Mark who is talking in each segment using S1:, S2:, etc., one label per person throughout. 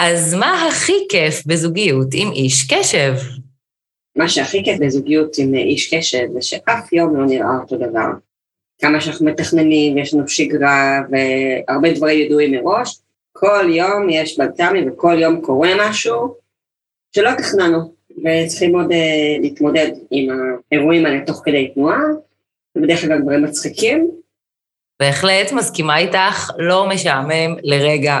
S1: אז מה הכי כיף בזוגיות עם איש קשב?
S2: מה שהכי כיף בזוגיות עם איש קשב זה שאף יום לא נראה אותו דבר. כמה שאנחנו מתכננים ויש לנו שגרה והרבה דברים ידועים מראש, כל יום יש בלת"מים וכל יום קורה משהו שלא תכננו, וצריכים עוד uh, להתמודד עם האירועים האלה תוך כדי תנועה, ובדרך כלל דברים מצחיקים.
S1: בהחלט מסכימה איתך, לא משעמם לרגע.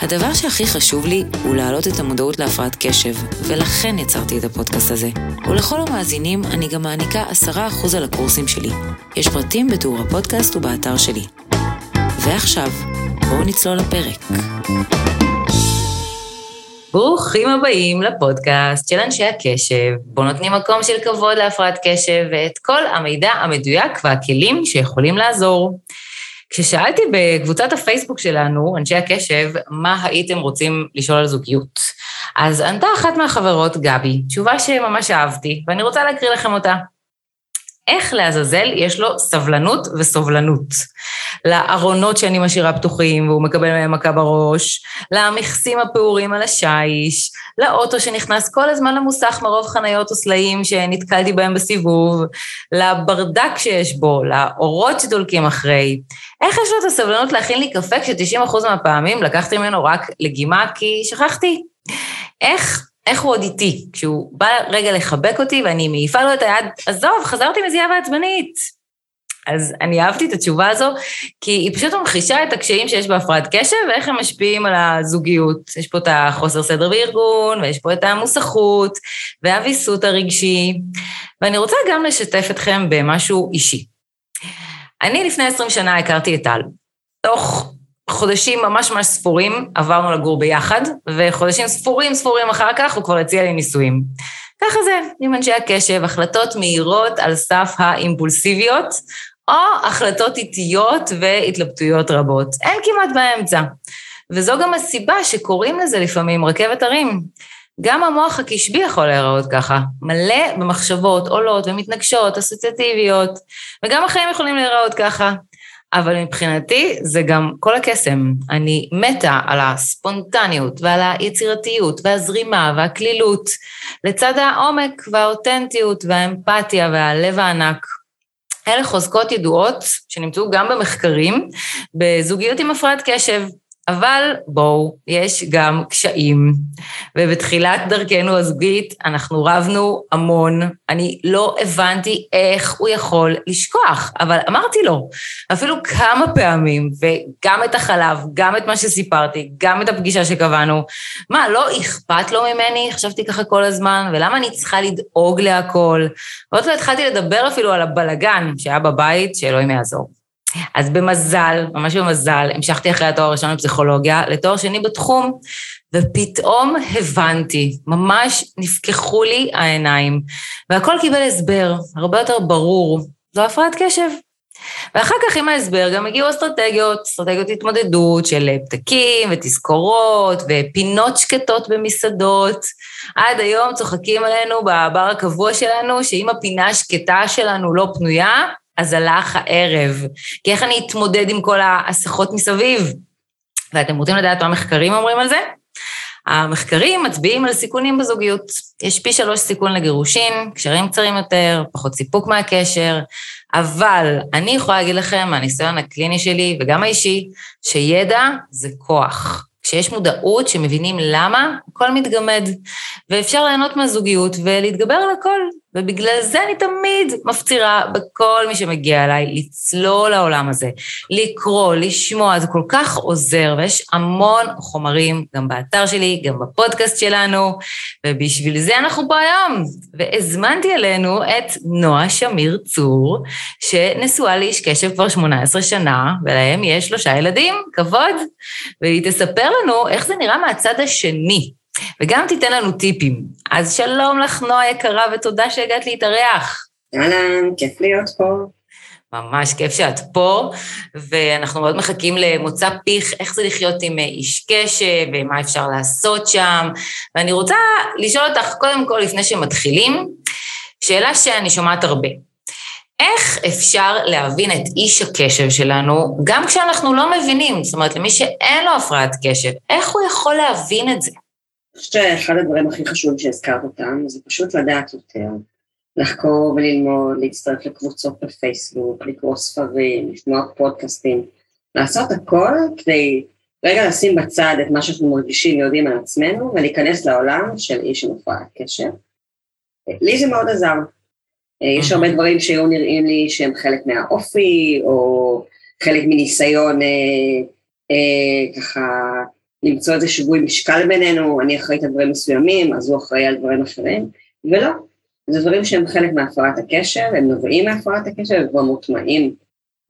S1: הדבר שהכי חשוב לי הוא להעלות את המודעות להפרעת קשב, ולכן יצרתי את הפודקאסט הזה. ולכל המאזינים אני גם מעניקה 10% על הקורסים שלי. יש פרטים בתיאור הפודקאסט ובאתר שלי. ועכשיו, בואו נצלול לפרק. ברוכים הבאים לפודקאסט של אנשי הקשב, בו נותנים מקום של כבוד להפרעת קשב ואת כל המידע המדויק והכלים שיכולים לעזור. כששאלתי בקבוצת הפייסבוק שלנו, אנשי הקשב, מה הייתם רוצים לשאול על זוגיות, אז ענתה אחת מהחברות, גבי, תשובה שממש אהבתי, ואני רוצה להקריא לכם אותה. איך לעזאזל יש לו סבלנות וסובלנות. לארונות שאני משאירה פתוחים והוא מקבל מהם מכה בראש, למכסים הפעורים על השיש, לאוטו שנכנס כל הזמן למוסך מרוב חניות וסלעים שנתקלתי בהם בסיבוב, לברדק שיש בו, לאורות שדולקים אחרי. איך יש לו את הסבלנות להכין לי קפה כש-90% מהפעמים לקחתי ממנו רק לגימה כי שכחתי? איך איך הוא עוד איתי, כשהוא בא רגע לחבק אותי ואני מעיפה לו את היד, עזוב, חזרתי מזיעה ועצבנית. אז אני אהבתי את התשובה הזו, כי היא פשוט ממחישה את הקשיים שיש בהפרעת קשב ואיך הם משפיעים על הזוגיות. יש פה את החוסר סדר בארגון, ויש פה את המוסכות, והוויסות הרגשי, ואני רוצה גם לשתף אתכם במשהו אישי. אני לפני 20 שנה הכרתי את טל. תוך חודשים ממש ממש ספורים עברנו לגור ביחד, וחודשים ספורים ספורים אחר כך הוא כבר הציע לי נישואים. ככה זה, עם אנשי הקשב, החלטות מהירות על סף האימפולסיביות, או החלטות איטיות והתלבטויות רבות. אין כמעט באמצע. וזו גם הסיבה שקוראים לזה לפעמים רכבת הרים. גם המוח הקשבי יכול להיראות ככה, מלא במחשבות עולות ומתנגשות, אסוציאטיביות, וגם החיים יכולים להיראות ככה. אבל מבחינתי זה גם כל הקסם. אני מתה על הספונטניות ועל היצירתיות והזרימה והקלילות, לצד העומק והאותנטיות והאמפתיה והלב הענק. אלה חוזקות ידועות שנמצאו גם במחקרים בזוגיות עם הפרעת קשב. אבל בואו, יש גם קשיים. ובתחילת דרכנו הזוגית אנחנו רבנו המון. אני לא הבנתי איך הוא יכול לשכוח, אבל אמרתי לו, אפילו כמה פעמים, וגם את החלב, גם את מה שסיפרתי, גם את הפגישה שקבענו. מה, לא אכפת לו ממני? חשבתי ככה כל הזמן, ולמה אני צריכה לדאוג להכל? ועוד לא התחלתי לדבר אפילו על הבלגן שהיה בבית, שאלוהים יעזור. אז במזל, ממש במזל, המשכתי אחרי התואר הראשון בפסיכולוגיה לתואר שני בתחום, ופתאום הבנתי, ממש נפקחו לי העיניים, והכל קיבל הסבר, הרבה יותר ברור. זו הפרעת קשב. ואחר כך עם ההסבר גם הגיעו אסטרטגיות, אסטרטגיות התמודדות של פתקים ותזכורות ופינות שקטות במסעדות. עד היום צוחקים עלינו בבר הקבוע שלנו, שאם הפינה השקטה שלנו לא פנויה, אז הלך הערב. כי איך אני אתמודד עם כל ההסחות מסביב? ואתם רוצים לדעת מה המחקרים אומרים על זה? המחקרים מצביעים על סיכונים בזוגיות. יש פי שלוש סיכון לגירושין, קשרים קצרים יותר, פחות סיפוק מהקשר, אבל אני יכולה להגיד לכם מהניסיון הקליני שלי וגם האישי, שידע זה כוח. כשיש מודעות שמבינים למה, הכל מתגמד, ואפשר ליהנות מהזוגיות ולהתגבר על הכל. ובגלל זה אני תמיד מפצירה בכל מי שמגיע אליי לצלול לעולם הזה, לקרוא, לשמוע, זה כל כך עוזר, ויש המון חומרים גם באתר שלי, גם בפודקאסט שלנו, ובשביל זה אנחנו פה היום. והזמנתי אלינו את נועה שמיר צור, שנשואה לאיש קשב כבר 18 שנה, ולהם יש שלושה ילדים, כבוד, והיא תספר לנו איך זה נראה מהצד השני. וגם תיתן לנו טיפים. אז שלום לך, נועה יקרה, ותודה שהגעת להתארח.
S2: אהלן, כיף להיות פה.
S1: ממש כיף שאת פה, ואנחנו מאוד מחכים למוצא פיך, איך זה לחיות עם איש קשב, ומה אפשר לעשות שם. ואני רוצה לשאול אותך, קודם כל, לפני שמתחילים, שאלה שאני שומעת הרבה. איך אפשר להבין את איש הקשב שלנו, גם כשאנחנו לא מבינים, זאת אומרת, למי שאין לו הפרעת קשב, איך הוא יכול להבין את זה?
S2: אני חושבת שאחד הדברים הכי חשובים שהזכרת אותם, זה פשוט לדעת יותר, לחקור וללמוד, להצטרף לקבוצות בפייסבוק, לקרוא ספרים, לשמוע פודקאסטים, לעשות הכל כדי רגע לשים בצד את מה שאנחנו מרגישים, יודעים על עצמנו, ולהיכנס לעולם של איש עם הפרעת קשב. לי זה מאוד עזר. יש הרבה דברים שהיו נראים לי שהם חלק מהאופי, או חלק מניסיון אה, אה, ככה למצוא איזה שיווי משקל בינינו, אני אחראית על דברים מסוימים, אז הוא אחראי על דברים אחרים, ולא. זה דברים שהם חלק מהפרעת הקשר, הם נובעים מהפרעת הקשר, הם כבר מוטמעים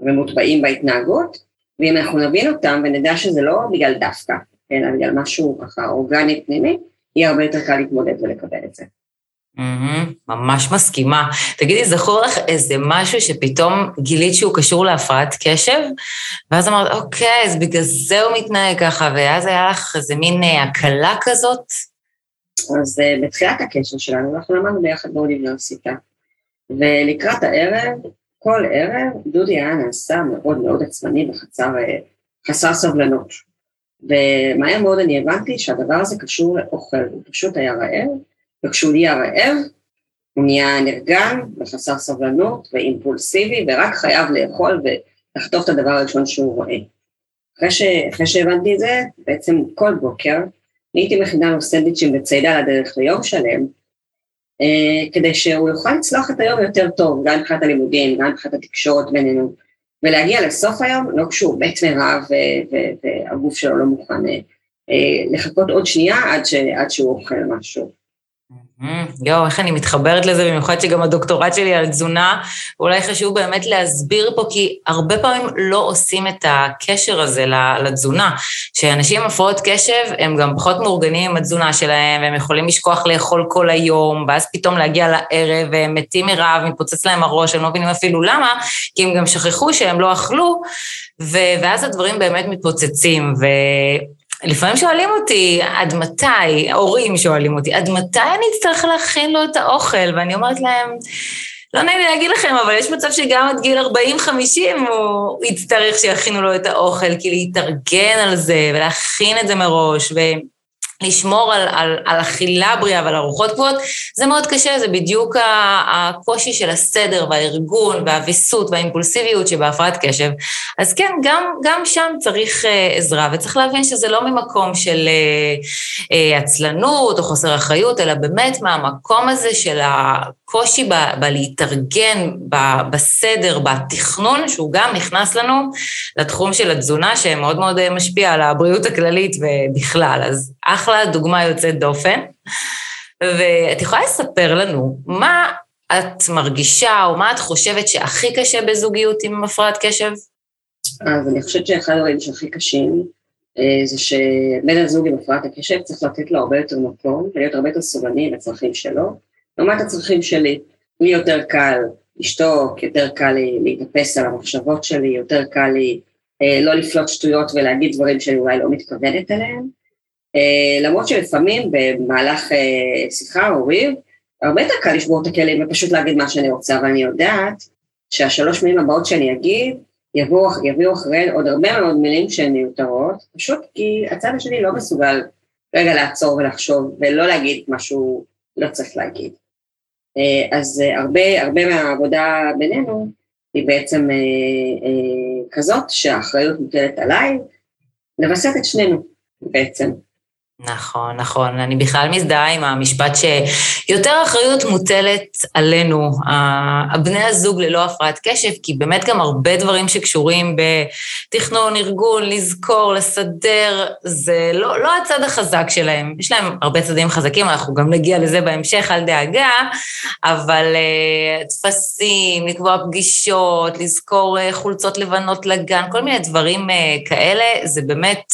S2: ומוטבעים בהתנהגות, ואם אנחנו נבין אותם ונדע שזה לא בגלל דווקא, אלא בגלל משהו ככה אורגני פנימי, יהיה הרבה יותר קל להתמודד ולקבל את זה.
S1: Mm-hmm, ממש מסכימה. תגידי, זכור לך איזה משהו שפתאום גילית שהוא קשור להפרעת קשב? ואז אמרת, אוקיי, אז בגלל זה הוא מתנהג ככה, ואז היה לך איזה מין אה, הקלה כזאת?
S2: אז uh, בתחילת הקשר שלנו, אנחנו למדנו ביחד באוניברסיטה, ולקראת הערב, כל ערב, דודי היה נעשה מאוד מאוד עצמני וחסר סבלנות. ומהר מאוד אני הבנתי שהדבר הזה קשור לאוכל, הוא פשוט היה רעב, וכשהוא נהיה רעב, הוא נהיה נרגן וחסר סבלנות ואימפולסיבי, ורק חייב לאכול ולחטוף את הדבר הראשון שהוא רואה. אחרי, ש... אחרי שהבנתי את זה, בעצם כל בוקר הייתי מכינה לו סנדוויצ'ים בצידה לדרך ליום שלם, אה, כדי שהוא יוכל לצלוח את היום יותר טוב, גם מבחינת הלימודים, גם מבחינת התקשורת בינינו, ולהגיע לסוף היום, לא כשהוא מת מרעב והגוף שלו לא מוכן אה, אה, לחכות עוד שנייה עד, ש, עד שהוא אוכל משהו.
S1: יואו, איך אני מתחברת לזה, במיוחד שגם הדוקטורט שלי על תזונה, אולי חשוב באמת להסביר פה, כי הרבה פעמים לא עושים את הקשר הזה לתזונה. שאנשים עם הפרעות קשב, הם גם פחות מאורגנים עם התזונה שלהם, והם יכולים לשכוח לאכול כל היום, ואז פתאום להגיע לערב, והם מתים מרעב, מתפוצץ להם הראש, הם לא מבינים אפילו למה, כי הם גם שכחו שהם לא אכלו, ואז הדברים באמת מתפוצצים. ו... לפעמים שואלים אותי, עד מתי, ההורים שואלים אותי, עד מתי אני אצטרך להכין לו את האוכל? ואני אומרת להם, לא נעים לי להגיד לכם, אבל יש מצב שגם עד גיל 40-50 הוא יצטרך שיכינו לו את האוכל, כי להתארגן על זה ולהכין את זה מראש, ו... לשמור על, על, על אכילה בריאה ועל ארוחות קבועות, זה מאוד קשה, זה בדיוק הקושי של הסדר והארגון והוויסות והאימפולסיביות שבהפרעת קשב. אז כן, גם, גם שם צריך uh, עזרה, וצריך להבין שזה לא ממקום של uh, uh, עצלנות או חוסר אחריות, אלא באמת מהמקום הזה של הקושי ב, בלהתארגן, ב, בסדר, בתכנון, שהוא גם נכנס לנו לתחום של התזונה, שמאוד מאוד משפיע על הבריאות הכללית ובכלל. אז אחלה. דוגמה יוצאת דופן. ואת יכולה לספר לנו מה את מרגישה או מה את חושבת שהכי קשה בזוגיות עם הפרעת קשב?
S2: אז אני חושבת שאחד הדברים שהכי קשים אה, זה שבן הזוג עם הפרעת הקשב צריך לתת לו הרבה יותר מקום ולהיות הרבה יותר סובלני לצרכים שלו, לעומת הצרכים שלי. לי יותר קל לשתוק, יותר קל לי להתאפס על המחשבות שלי, יותר קל לי אה, לא לפלוט שטויות ולהגיד דברים שאני אולי לא מתכוונת אליהם. אה, למרות שלפעמים במהלך אה, שיחה או ריב, הרבה יותר קל לשבור את הכלים ופשוט להגיד מה שאני רוצה, אבל אני יודעת שהשלוש מילים הבאות שאני אגיד יביאו, יביאו אחריהן עוד הרבה מאוד מילים שהן מיותרות, פשוט כי הצד השני לא מסוגל רגע לעצור ולחשוב ולא להגיד מה שהוא לא צריך להגיד. אה, אז הרבה, הרבה מהעבודה בינינו היא בעצם כזאת שהאחריות מוטלת עליי, לווסת את שנינו בעצם.
S1: נכון, נכון. אני בכלל מזדהה עם המשפט שיותר אחריות מוטלת עלינו, הבני הזוג ללא הפרעת קשב, כי באמת גם הרבה דברים שקשורים בתכנון, ארגון, לזכור, לסדר, זה לא, לא הצד החזק שלהם. יש להם הרבה צדדים חזקים, אנחנו גם נגיע לזה בהמשך, אל דאגה, אבל uh, טפסים, לקבוע פגישות, לזכור uh, חולצות לבנות לגן, כל מיני דברים uh, כאלה, זה באמת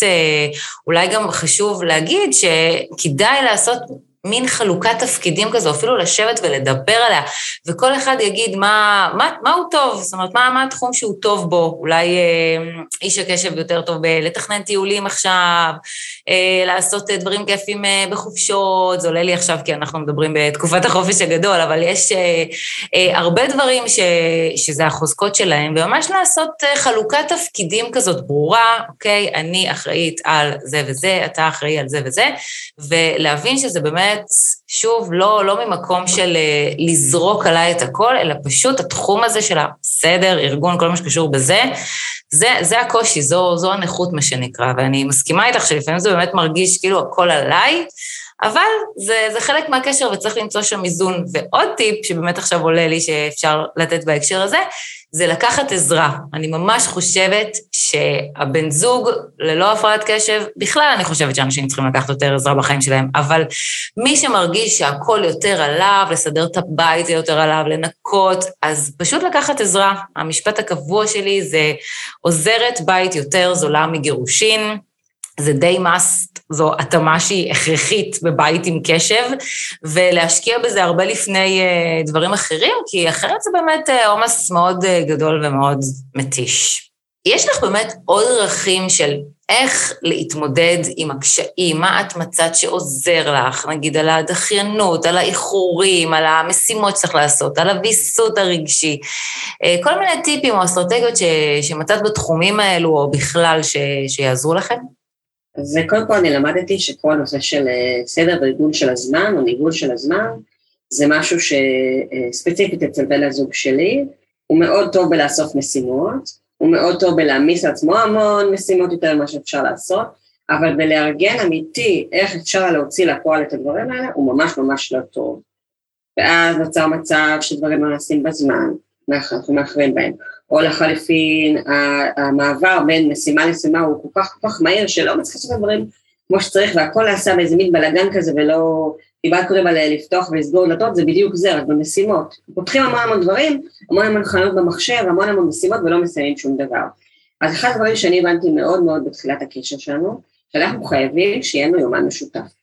S1: אולי גם חשוב להגיד. להגיד שכדאי לעשות מין חלוקת תפקידים כזו, אפילו לשבת ולדבר עליה, וכל אחד יגיד מה, מה, מה הוא טוב, זאת אומרת, מה, מה התחום שהוא טוב בו. אולי אה, איש הקשב יותר טוב בלתכנן טיולים עכשיו, אה, לעשות אה, דברים כיפים אה, בחופשות, זה עולה לי עכשיו כי אנחנו מדברים בתקופת החופש הגדול, אבל יש אה, אה, הרבה דברים ש, שזה החוזקות שלהם, וממש לעשות אה, חלוקת תפקידים כזאת ברורה, אוקיי, אני אחראית על זה וזה, אתה אחראי על זה וזה, ולהבין שזה באמת... באמת, שוב, לא, לא ממקום של אה, לזרוק עליי את הכל, אלא פשוט התחום הזה של הסדר, ארגון, כל מה שקשור בזה, זה, זה הקושי, זו, זו הנכות, מה שנקרא. ואני מסכימה איתך שלפעמים זה באמת מרגיש כאילו הכל עליי, אבל זה, זה חלק מהקשר וצריך למצוא שם איזון. ועוד טיפ שבאמת עכשיו עולה לי שאפשר לתת בהקשר הזה, זה לקחת עזרה. אני ממש חושבת שהבן זוג ללא הפרעת קשב, בכלל אני חושבת שאנשים צריכים לקחת יותר עזרה בחיים שלהם, אבל מי שמרגיש שהכל יותר עליו, לסדר את הבית זה יותר עליו, לנקות, אז פשוט לקחת עזרה. המשפט הקבוע שלי זה עוזרת בית יותר זולה מגירושין. זה די must, זו התאמה שהיא הכרחית בבית עם קשב, ולהשקיע בזה הרבה לפני uh, דברים אחרים, כי אחרת זה באמת אה, עומס מאוד uh, גדול ומאוד מתיש. יש לך באמת עוד דרכים של איך להתמודד עם הקשיים, מה את מצאת שעוזר לך, נגיד על הדחיינות, על האיחורים, על המשימות שצריך לעשות, על הוויסות הרגשי, כל מיני טיפים או אסטרטגיות ש, שמצאת בתחומים האלו, או בכלל ש, שיעזרו לכם?
S2: אז קודם כל אני למדתי שכל הנושא של אה, סדר וארגון של הזמן, או ניגון של הזמן, זה משהו שספציפית אה, אצל בן הזוג שלי, הוא מאוד טוב בלאסוף משימות, הוא מאוד טוב בלהעמיס לעצמו המון משימות יותר ממה שאפשר לעשות, אבל בלארגן אמיתי איך אפשר להוציא לפועל את הדברים האלה, הוא ממש ממש לא טוב. ואז נוצר מצב שדברים לא נעשים בזמן, אנחנו מאחרים בהם. או לחליפין, המעבר בין משימה למשימה הוא כל כך כל כך מהיר שלא מצליח לעשות את הדברים כמו שצריך והכל נעשה באיזה מין בלאגן כזה ולא, דיברת קודם על לפתוח ולסגור דלתות, זה בדיוק זה, רק במשימות. פותחים המון המון דברים, המון המון חנות במחשב, המון המון משימות ולא מסיימים שום דבר. אז אחד הדברים שאני הבנתי מאוד מאוד בתחילת הקשר שלנו, שאנחנו חייבים שיהיה לנו יומן משותף.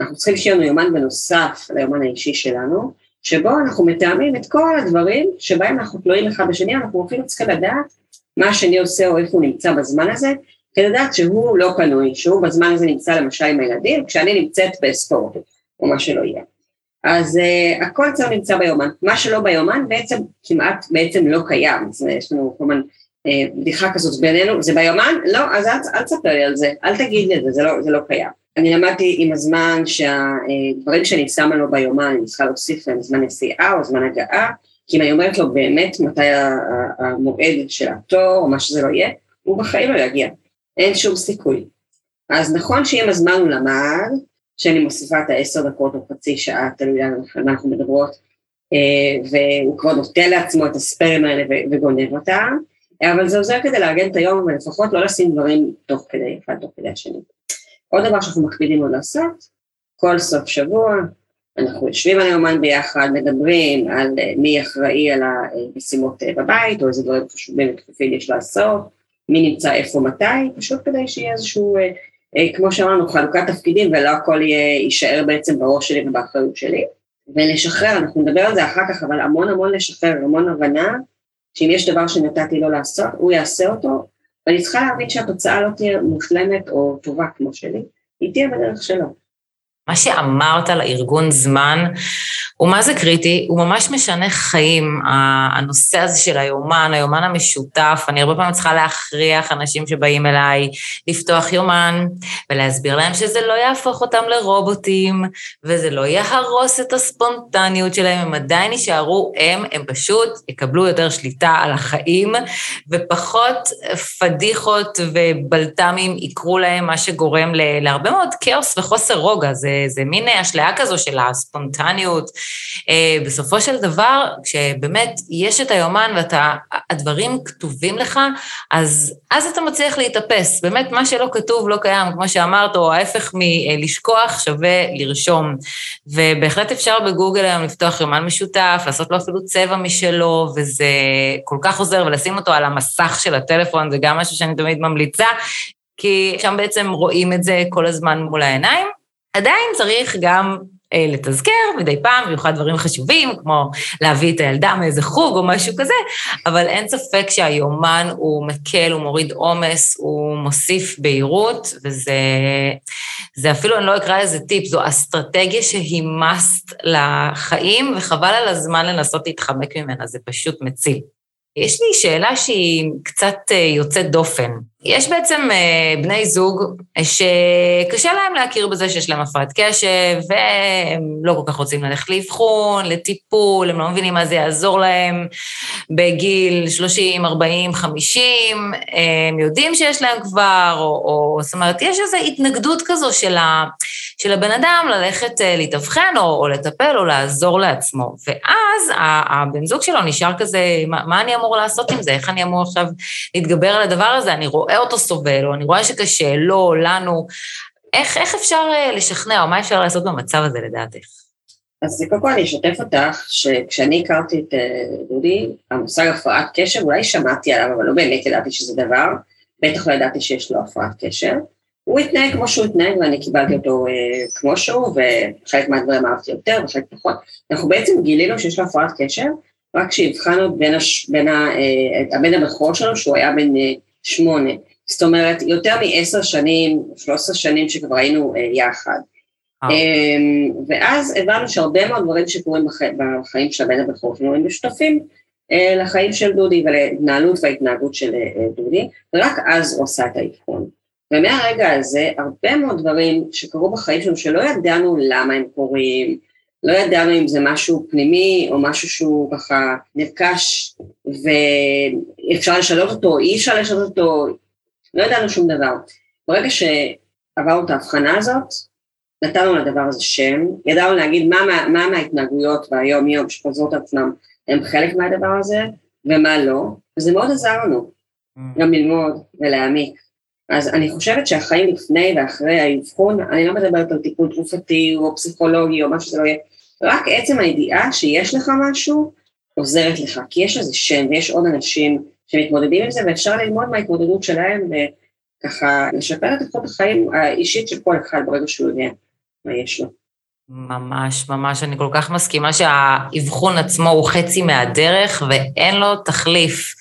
S2: אנחנו צריכים שיהיה לנו יומן בנוסף ליומן האישי שלנו, שבו אנחנו מתאמים את כל הדברים שבהם אנחנו תלויים אחד בשני, אנחנו אפילו צריכים לדעת מה השני עושה או איפה הוא נמצא בזמן הזה, כדי לדעת שהוא לא פנוי, שהוא בזמן הזה נמצא למשל עם הילדים, כשאני נמצאת בספורט, או מה שלא יהיה. אז uh, הכל צריך נמצא ביומן. מה שלא ביומן בעצם כמעט בעצם לא קיים, אז יש לנו כמובן uh, בדיחה כזאת בינינו, זה ביומן? לא, אז אל, אל תספר לי על זה, אל תגיד לי את זה, זה לא, זה לא קיים. אני למדתי עם הזמן שהדברים שאני שמה לו ביומן, אני צריכה להוסיף להם זמן נסיעה או זמן הגעה, כי אם אני אומרת לו באמת מתי המועד של התור או מה שזה לא יהיה, הוא בחיים לא יגיע, אין שום סיכוי. אז נכון שעם הזמן הוא למד, שאני מוסיפה את העשר דקות או חצי שעה, תלוי על מה אנחנו מדברות, אה, והוא כבר נותן לעצמו את הספיירים האלה וגונב אותם, אבל זה עוזר כדי לארגן את היום ולפחות לא לשים דברים תוך כדי, אחד תוך כדי השני. עוד דבר שאנחנו מקפידים עוד לעשות, כל סוף שבוע אנחנו יושבים על היומן ביחד, מדברים על אה, מי אחראי על המשימות אה, בבית, או איזה דברים חשובים ודחופים יש לעשות, מי נמצא איפה מתי, פשוט כדי שיהיה איזשהו, אה, כמו שאמרנו, חלוקת תפקידים ולא הכל יישאר בעצם בראש שלי ובאחריות שלי. ולשחרר, אנחנו נדבר על זה אחר כך, אבל המון המון לשחרר, המון הבנה, שאם יש דבר שנתתי לו לעשות, הוא יעשה אותו, ואני צריכה להבין שהתוצאה לא תהיה מושלמת או טובה כמו שלי, היא תהיה בדרך שלו.
S1: מה שאמרת על הארגון זמן הוא מה זה קריטי, הוא ממש משנה חיים, הנושא הזה של היומן, היומן המשותף, אני הרבה פעמים צריכה להכריח אנשים שבאים אליי לפתוח יומן ולהסביר להם שזה לא יהפוך אותם לרובוטים, וזה לא יהרוס את הספונטניות שלהם, הם עדיין יישארו הם, הם פשוט יקבלו יותר שליטה על החיים, ופחות פדיחות ובלת"מים יקרו להם, מה שגורם להרבה מאוד כאוס וחוסר רוגע, זה, זה מין אשליה כזו של הספונטניות. אה, בסופו של דבר, כשבאמת יש את היומן והדברים כתובים לך, אז, אז אתה מצליח להתאפס. באמת, מה שלא כתוב לא קיים, כמו שאמרת, או ההפך מלשכוח שווה לרשום. ובהחלט אפשר בגוגל היום לפתוח יומן משותף, לעשות לו אפילו צבע משלו, וזה כל כך עוזר, ולשים אותו על המסך של הטלפון, זה גם משהו שאני תמיד ממליצה, כי שם בעצם רואים את זה כל הזמן מול העיניים. עדיין צריך גם לתזכר מדי פעם, במיוחד דברים חשובים, כמו להביא את הילדה מאיזה חוג או משהו כזה, אבל אין ספק שהיומן הוא מקל, הוא מוריד עומס, הוא מוסיף בהירות, וזה אפילו, אני לא אקרא לזה טיפ, זו אסטרטגיה שהיא must לחיים, וחבל על הזמן לנסות להתחמק ממנה, זה פשוט מציל. יש לי שאלה שהיא קצת אה, יוצאת דופן. יש בעצם אה, בני זוג שקשה להם להכיר בזה שיש להם הפרעת קשב, והם לא כל כך רוצים ללכת לאבחון, לטיפול, הם לא מבינים מה זה יעזור להם בגיל 30, 40, 50, הם יודעים שיש להם כבר, או, או זאת אומרת, יש איזו התנגדות כזו של, ה, של הבן אדם ללכת אה, להתאבחן, או, או לטפל, או לעזור לעצמו. ואז הבן זוג שלו נשאר כזה, מה, מה אני אמור לעשות עם זה? איך אני אמור עכשיו להתגבר על הדבר הזה? אני רואה רואה אותו סובל, או אני רואה שקשה לו, לנו. איך, איך אפשר אה, לשכנע, או מה אפשר לעשות במצב הזה לדעתך?
S2: אז קודם כל אני אשתף אותך, שכשאני הכרתי את אה, דודי, המושג הפרעת קשב, אולי שמעתי עליו, אבל לא באמת ידעתי שזה דבר, בטח לא ידעתי שיש לו הפרעת קשב. הוא התנהג כמו שהוא התנהג, ואני קיבלתי אותו אה, כמו שהוא, וחלק מהדברים אהבתי יותר וחלק פחות. אנחנו בעצם גילינו שיש לו הפרעת קשב, רק כשהבחנו בין, הש, בין ה, אה, הבן הבכור שלו, שהוא היה בן אה, שמונה. זאת אומרת, יותר מעשר שנים, שלוש עשרה שנים שכבר היינו אה, יחד. אה. אמ, ואז הבנו שהרבה מאוד דברים שקורים בח... בחיים של הבן הבכור שלנו הם משותפים אה, לחיים של דודי ולהתנהלות וההתנהגות של אה, דודי, ורק אז הוא עשה את האבחון. ומהרגע הזה, הרבה מאוד דברים שקרו בחיים שלנו שלא ידענו למה הם קורים, לא ידענו אם זה משהו פנימי או משהו שהוא ככה נרכש ואפשר לשנות אותו, אי אפשר לשנות אותו, לא ידענו שום דבר. ברגע שעברנו את ההבחנה הזאת, נתנו לדבר הזה שם, ידענו להגיד מה, מה, מה מההתנהגויות ביום יום שחוזרות עצמם הם חלק מהדבר הזה ומה לא, וזה מאוד עזר לנו mm. גם ללמוד ולהעמיק. אז אני חושבת שהחיים לפני ואחרי האבחון, אני לא מדברת על טיפול תרופתי או פסיכולוגי או מה שזה לא יהיה, רק עצם הידיעה שיש לך משהו עוזרת לך, כי יש לזה שם ויש עוד אנשים שמתמודדים עם זה ואפשר ללמוד מההתמודדות שלהם וככה לשפר את איכות החיים האישית של כל אחד ברגע שהוא יודע מה יש לו.
S1: ממש, ממש, אני כל כך מסכימה שהאבחון עצמו הוא חצי מהדרך ואין לו תחליף.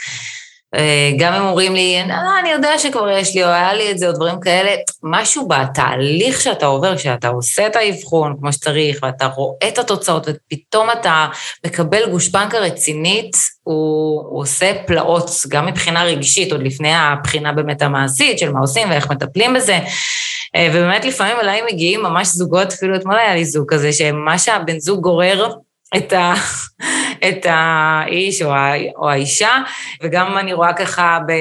S1: אה, גם אם אומרים לי, לא, אני יודע שכבר יש לי, או היה לי את זה, או דברים כאלה, משהו בתהליך שאתה עובר, כשאתה עושה את האבחון כמו שצריך, ואתה רואה את התוצאות, ופתאום אתה מקבל גושפנקה רצינית, הוא, הוא עושה פלאות, גם מבחינה רגשית, עוד לפני הבחינה באמת המעשית של מה עושים ואיך מטפלים בזה. אה, ובאמת לפעמים אליי מגיעים ממש זוגות, אפילו אתמול היה לי זוג כזה, שמה שהבן זוג גורר, את, ה, את האיש או, ה, או האישה, וגם אני רואה ככה, ב,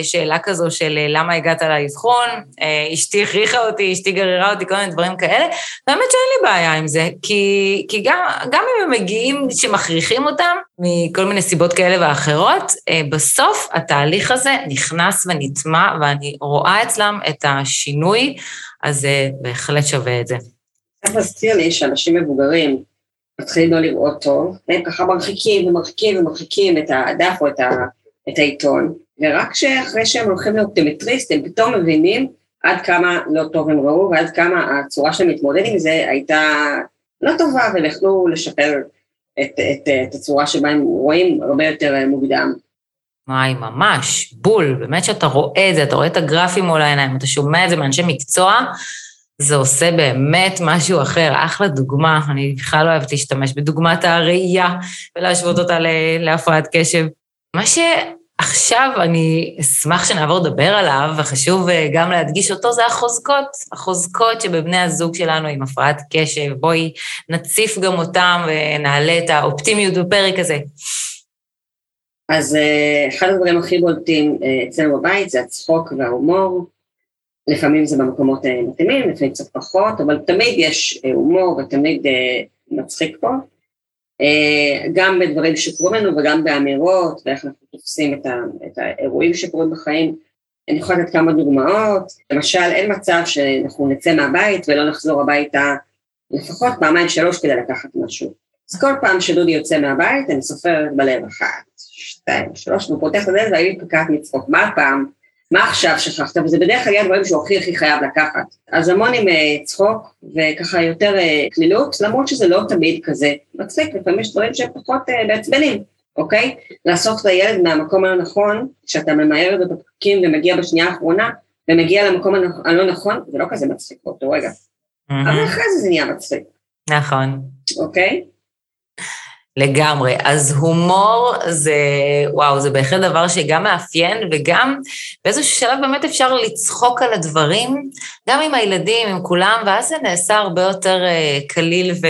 S1: יש שאלה כזו של למה הגעת לאבחון, אה, אשתי הכריחה אותי, אשתי גררה אותי, כל מיני דברים כאלה, באמת שאין לי בעיה עם זה, כי, כי גם, גם אם הם מגיעים שמכריחים אותם, מכל מיני סיבות כאלה ואחרות, אה, בסוף התהליך הזה נכנס ונטמע, ואני רואה אצלם את השינוי, אז זה בהחלט שווה את זה.
S2: צריך להזכיר לי שאנשים מבוגרים, מתחילים לא לראות טוב, והם ככה מרחיקים ומרחיקים ומרחיקים את הדף או את, ה, את העיתון, ורק שאחרי שהם הולכים לאופטימטריסט, הם פתאום מבינים עד כמה לא טוב הם ראו, ועד כמה הצורה שלהם להתמודד עם זה הייתה לא טובה, והם יכלו לשפר את, את, את הצורה שבה הם רואים הרבה יותר מוקדם.
S1: וואי, ממש, בול, באמת שאתה רואה את זה, אתה רואה את הגרפים מול העיניים, אתה שומע את זה מאנשי מקצוע, זה עושה באמת משהו אחר, אחלה דוגמה, אני בכלל לא אוהבת להשתמש בדוגמת הראייה ולהשוות אותה להפרעת קשב. מה שעכשיו אני אשמח שנעבור לדבר עליו, וחשוב אה, גם להדגיש אותו, זה החוזקות. החוזקות שבבני הזוג שלנו עם הפרעת קשב. בואי נציף גם אותם ונעלה את האופטימיות בפרק הזה.
S2: אז אה, אחד הדברים הכי בולטים אה, אצלנו בבית זה הצחוק וההומור. לפעמים זה במקומות מתאימים, לפעמים קצת פחות, אבל תמיד יש הומור ותמיד מצחיק פה. אה, גם בדברים שקורים לנו וגם באמירות ואיך אנחנו תופסים את, ה, את האירועים שקורים בחיים. אני יכולה לתת כמה דוגמאות, למשל אין מצב שאנחנו נצא מהבית ולא נחזור הביתה לפחות פעמיים שלוש כדי לקחת משהו. אז כל פעם שדודי יוצא מהבית אני סופרת בלב אחת, שתיים, שלוש, ופותח את הדלת והיא פקעת מצחוק. מה הפעם? מה עכשיו שכחת? וזה בדרך כלל דברים שהוא הכי הכי חייב לקחת. אז המון עם uh, צחוק וככה יותר uh, קלילות, למרות שזה לא תמיד כזה מצחיק, לפעמים יש דברים שהם פחות uh, מעצבנים, אוקיי? לאסוף את הילד מהמקום הלא נכון, שאתה ממהר בפקקים ומגיע בשנייה האחרונה, ומגיע למקום הלא נכון, זה לא כזה מצחיק באותו רגע. Mm-hmm. אבל אחרי זה זה נהיה מצחיק.
S1: נכון.
S2: אוקיי?
S1: לגמרי. אז הומור זה, וואו, זה בהחלט דבר שגם מאפיין, וגם באיזשהו שלב באמת אפשר לצחוק על הדברים, גם עם הילדים, עם כולם, ואז זה נעשה הרבה יותר אה, קליל ו...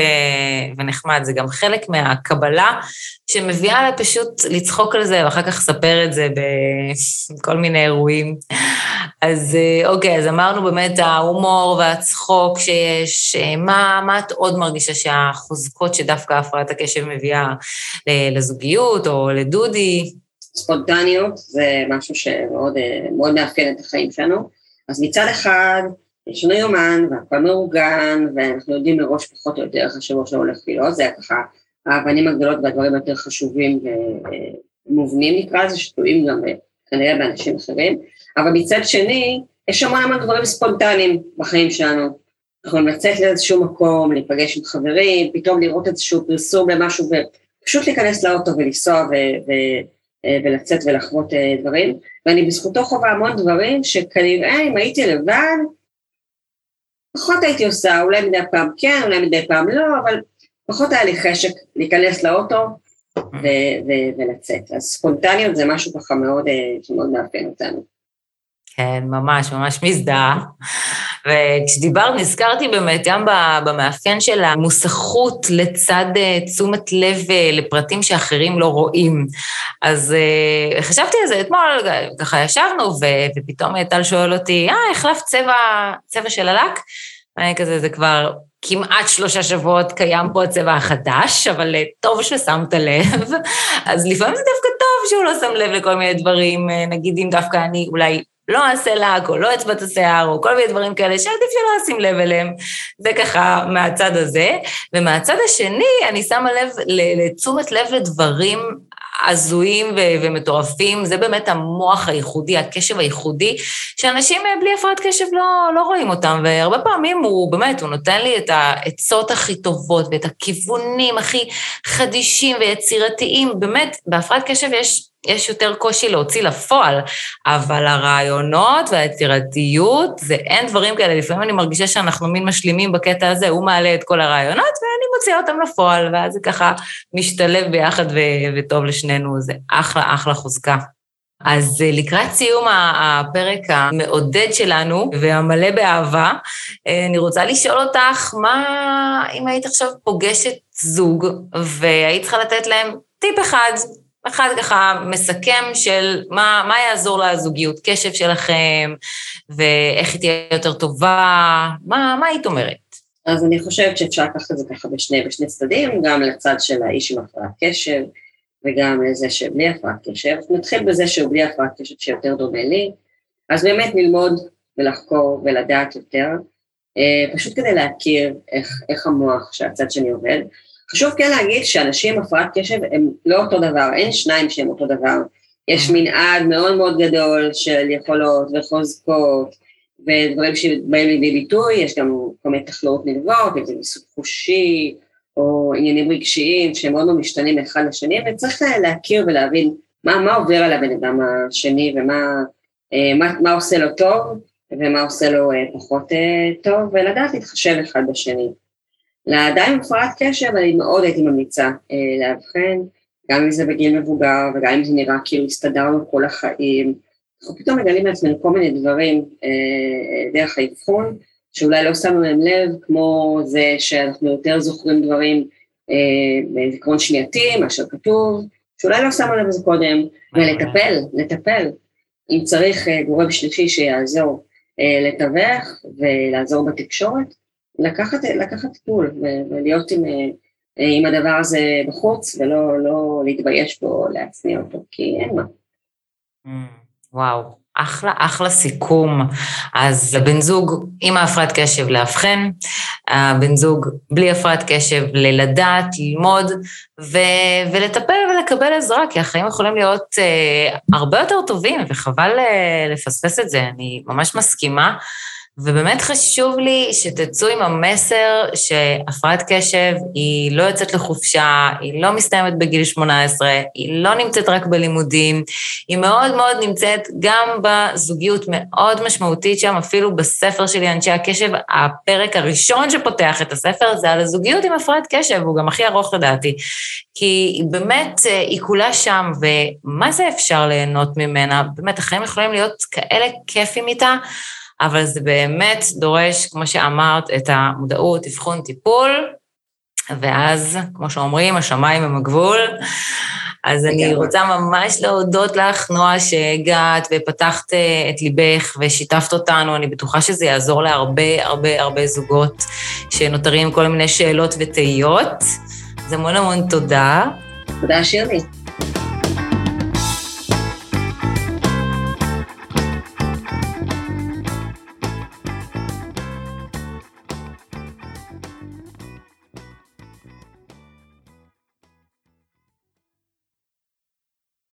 S1: ונחמד. זה גם חלק מהקבלה שמביאה לה פשוט לצחוק על זה, ואחר כך לספר את זה בכל מיני אירועים. אז אה, אוקיי, אז אמרנו באמת ההומור והצחוק שיש, אה, מה, מה את עוד מרגישה שהחוזקות שדווקא הפרעת הקשב מביאה לזוגיות או לדודי?
S2: ספונטניות זה משהו שמאוד מאפיין את החיים שלנו. אז מצד אחד, יש לנו יומן והכל מאורגן, ואנחנו יודעים מראש פחות או יותר איך השבוע שלו הולך להיות, זה היה ככה האבנים הגדולות והדברים היותר חשובים ומובנים נקרא לזה, שתלויים גם כנראה באנשים אחרים, אבל מצד שני, יש המון המון דברים ספונטניים בחיים שלנו. יכולים לצאת לאיזשהו מקום, להיפגש עם חברים, פתאום לראות איזשהו פרסום למשהו ופשוט להיכנס לאוטו ולנסוע ו- ו- ולצאת ולחוות אה, דברים, ואני בזכותו חווה המון דברים שכנראה אם הייתי לבד, פחות הייתי עושה, אולי מדי פעם כן, אולי מדי פעם לא, אבל פחות היה לי חשק להיכנס לאוטו ו- ו- ולצאת. אז ספונטניות זה משהו ככה מאוד, אה, שמאוד מאפיין אותנו.
S1: כן, ממש, ממש מזדהה. וכשדיברת, נזכרתי באמת גם במאפיין של המוסכות לצד אה, תשומת לב אה, לפרטים שאחרים לא רואים. אז חשבתי על זה אתמול, ככה ישבנו, ופתאום טל שואל אותי, אה, החלפת צבע, צבע של הלק? אני כזה, זה כבר כמעט שלושה שבועות קיים פה הצבע החדש, אבל אה, טוב ששמת לב. אז לפעמים זה דווקא טוב שהוא לא שם לב לכל מיני דברים, אה, נגיד אם דווקא אני אולי לא אעשה לק, או לא אצבע את השיער, או כל מיני דברים כאלה שעדיף שלא אשים לב אליהם. זה ככה מהצד הזה. ומהצד השני, אני שמה לב לתשומת לב לדברים הזויים ו- ומטורפים, זה באמת המוח הייחודי, הקשב הייחודי, שאנשים אה, בלי הפרעת קשב לא, לא רואים אותם, והרבה פעמים הוא באמת, הוא נותן לי את העצות הכי טובות ואת הכיוונים הכי חדישים ויצירתיים, באמת, בהפרעת קשב יש יש יותר קושי להוציא לפועל, אבל הרעיונות והיצירתיות, זה אין דברים כאלה. לפעמים אני מרגישה שאנחנו מין משלימים בקטע הזה, הוא מעלה את כל הרעיונות ואני מוציאה אותם לפועל, ואז זה ככה משתלב ביחד ו- וטוב לשנינו, זה אחלה, אחלה חוזקה. אז אה, לקראת סיום הפרק המעודד שלנו והמלא באהבה, אה, אני רוצה לשאול אותך, מה אם היית עכשיו פוגשת זוג והיית צריכה לתת להם טיפ אחד אחד ככה מסכם של מה, מה יעזור לזוגיות קשב שלכם, ואיך היא תהיה יותר טובה, מה, מה היית אומרת?
S2: אז אני חושבת שאפשר לקחת את זה ככה בשני, בשני צדדים, גם לצד של האיש עם הפרעת קשב, וגם לזה שבלי הפרעת קשב. נתחיל בזה שהוא בלי הפרעת קשב שיותר דומה לי, אז באמת ללמוד ולחקור ולדעת יותר, אה, פשוט כדי להכיר איך, איך המוח שהצד שני עובד. חשוב כן להגיד שאנשים עם הפרעת קשב הם לא אותו דבר, אין שניים שהם אותו דבר. יש מנעד מאוד מאוד גדול של יכולות וחוזקות ודברים שבאים לידי ביטוי, יש גם כל מיני תחלואות נלוות, אם זה מסוג חושי או עניינים רגשיים שהם מאוד מאוד משתנים מאחד לשני, וצריך להכיר ולהבין מה, מה עובר על הבן אדם השני ומה מה, מה עושה לו טוב, ומה עושה לו פחות טוב, ולדעת להתחשב אחד בשני. לאדם עם הפרעת קשב אני מאוד הייתי ממליצה לאבחן, גם אם זה בגיל מבוגר וגם אם זה נראה כאילו הסתדרנו כל החיים. אנחנו פתאום מגלים לעצמנו כל מיני דברים דרך האבחון, שאולי לא שמנו להם לב, כמו זה שאנחנו יותר זוכרים דברים בזיכרון שמיעתי, מאשר כתוב, שאולי לא שמו לב לזה קודם, ולטפל, לטפל. אם צריך אה, גורם שלישי שיעזור אה, לתווך ולעזור בתקשורת, לקחת, לקחת טיפול ולהיות עם, אה, עם הדבר הזה בחוץ ולא לא להתבייש בו, להצניע אותו, כי אין מה.
S1: Mm, וואו, אחלה, אחלה סיכום. אז לבן זוג עם ההפרעת קשב לאבחן, הבן זוג בלי הפרעת קשב ללדעת, ללמוד ו- ולטפל ולקבל עזרה, כי החיים יכולים להיות uh, הרבה יותר טובים, וחבל uh, לפספס את זה, אני ממש מסכימה. ובאמת חשוב לי שתצאו עם המסר שהפרעת קשב היא לא יוצאת לחופשה, היא לא מסתיימת בגיל 18, היא לא נמצאת רק בלימודים, היא מאוד מאוד נמצאת גם בזוגיות מאוד משמעותית שם, אפילו בספר שלי, אנשי הקשב, הפרק הראשון שפותח את הספר זה על הזוגיות עם הפרעת קשב, הוא גם הכי ארוך לדעתי, כי באמת היא כולה שם, ומה זה אפשר ליהנות ממנה? באמת, החיים יכולים להיות כאלה כיפים איתה. אבל זה באמת דורש, כמו שאמרת, את המודעות, אבחון, טיפול, ואז, כמו שאומרים, השמיים הם הגבול. אז אני רוצה ממש להודות לך, נועה, שהגעת ופתחת אה, את ליבך ושיתפת אותנו. אני בטוחה שזה יעזור להרבה הרבה הרבה זוגות שנותרים עם כל מיני שאלות ותהיות. אז המון המון תודה.
S2: תודה, שירלי.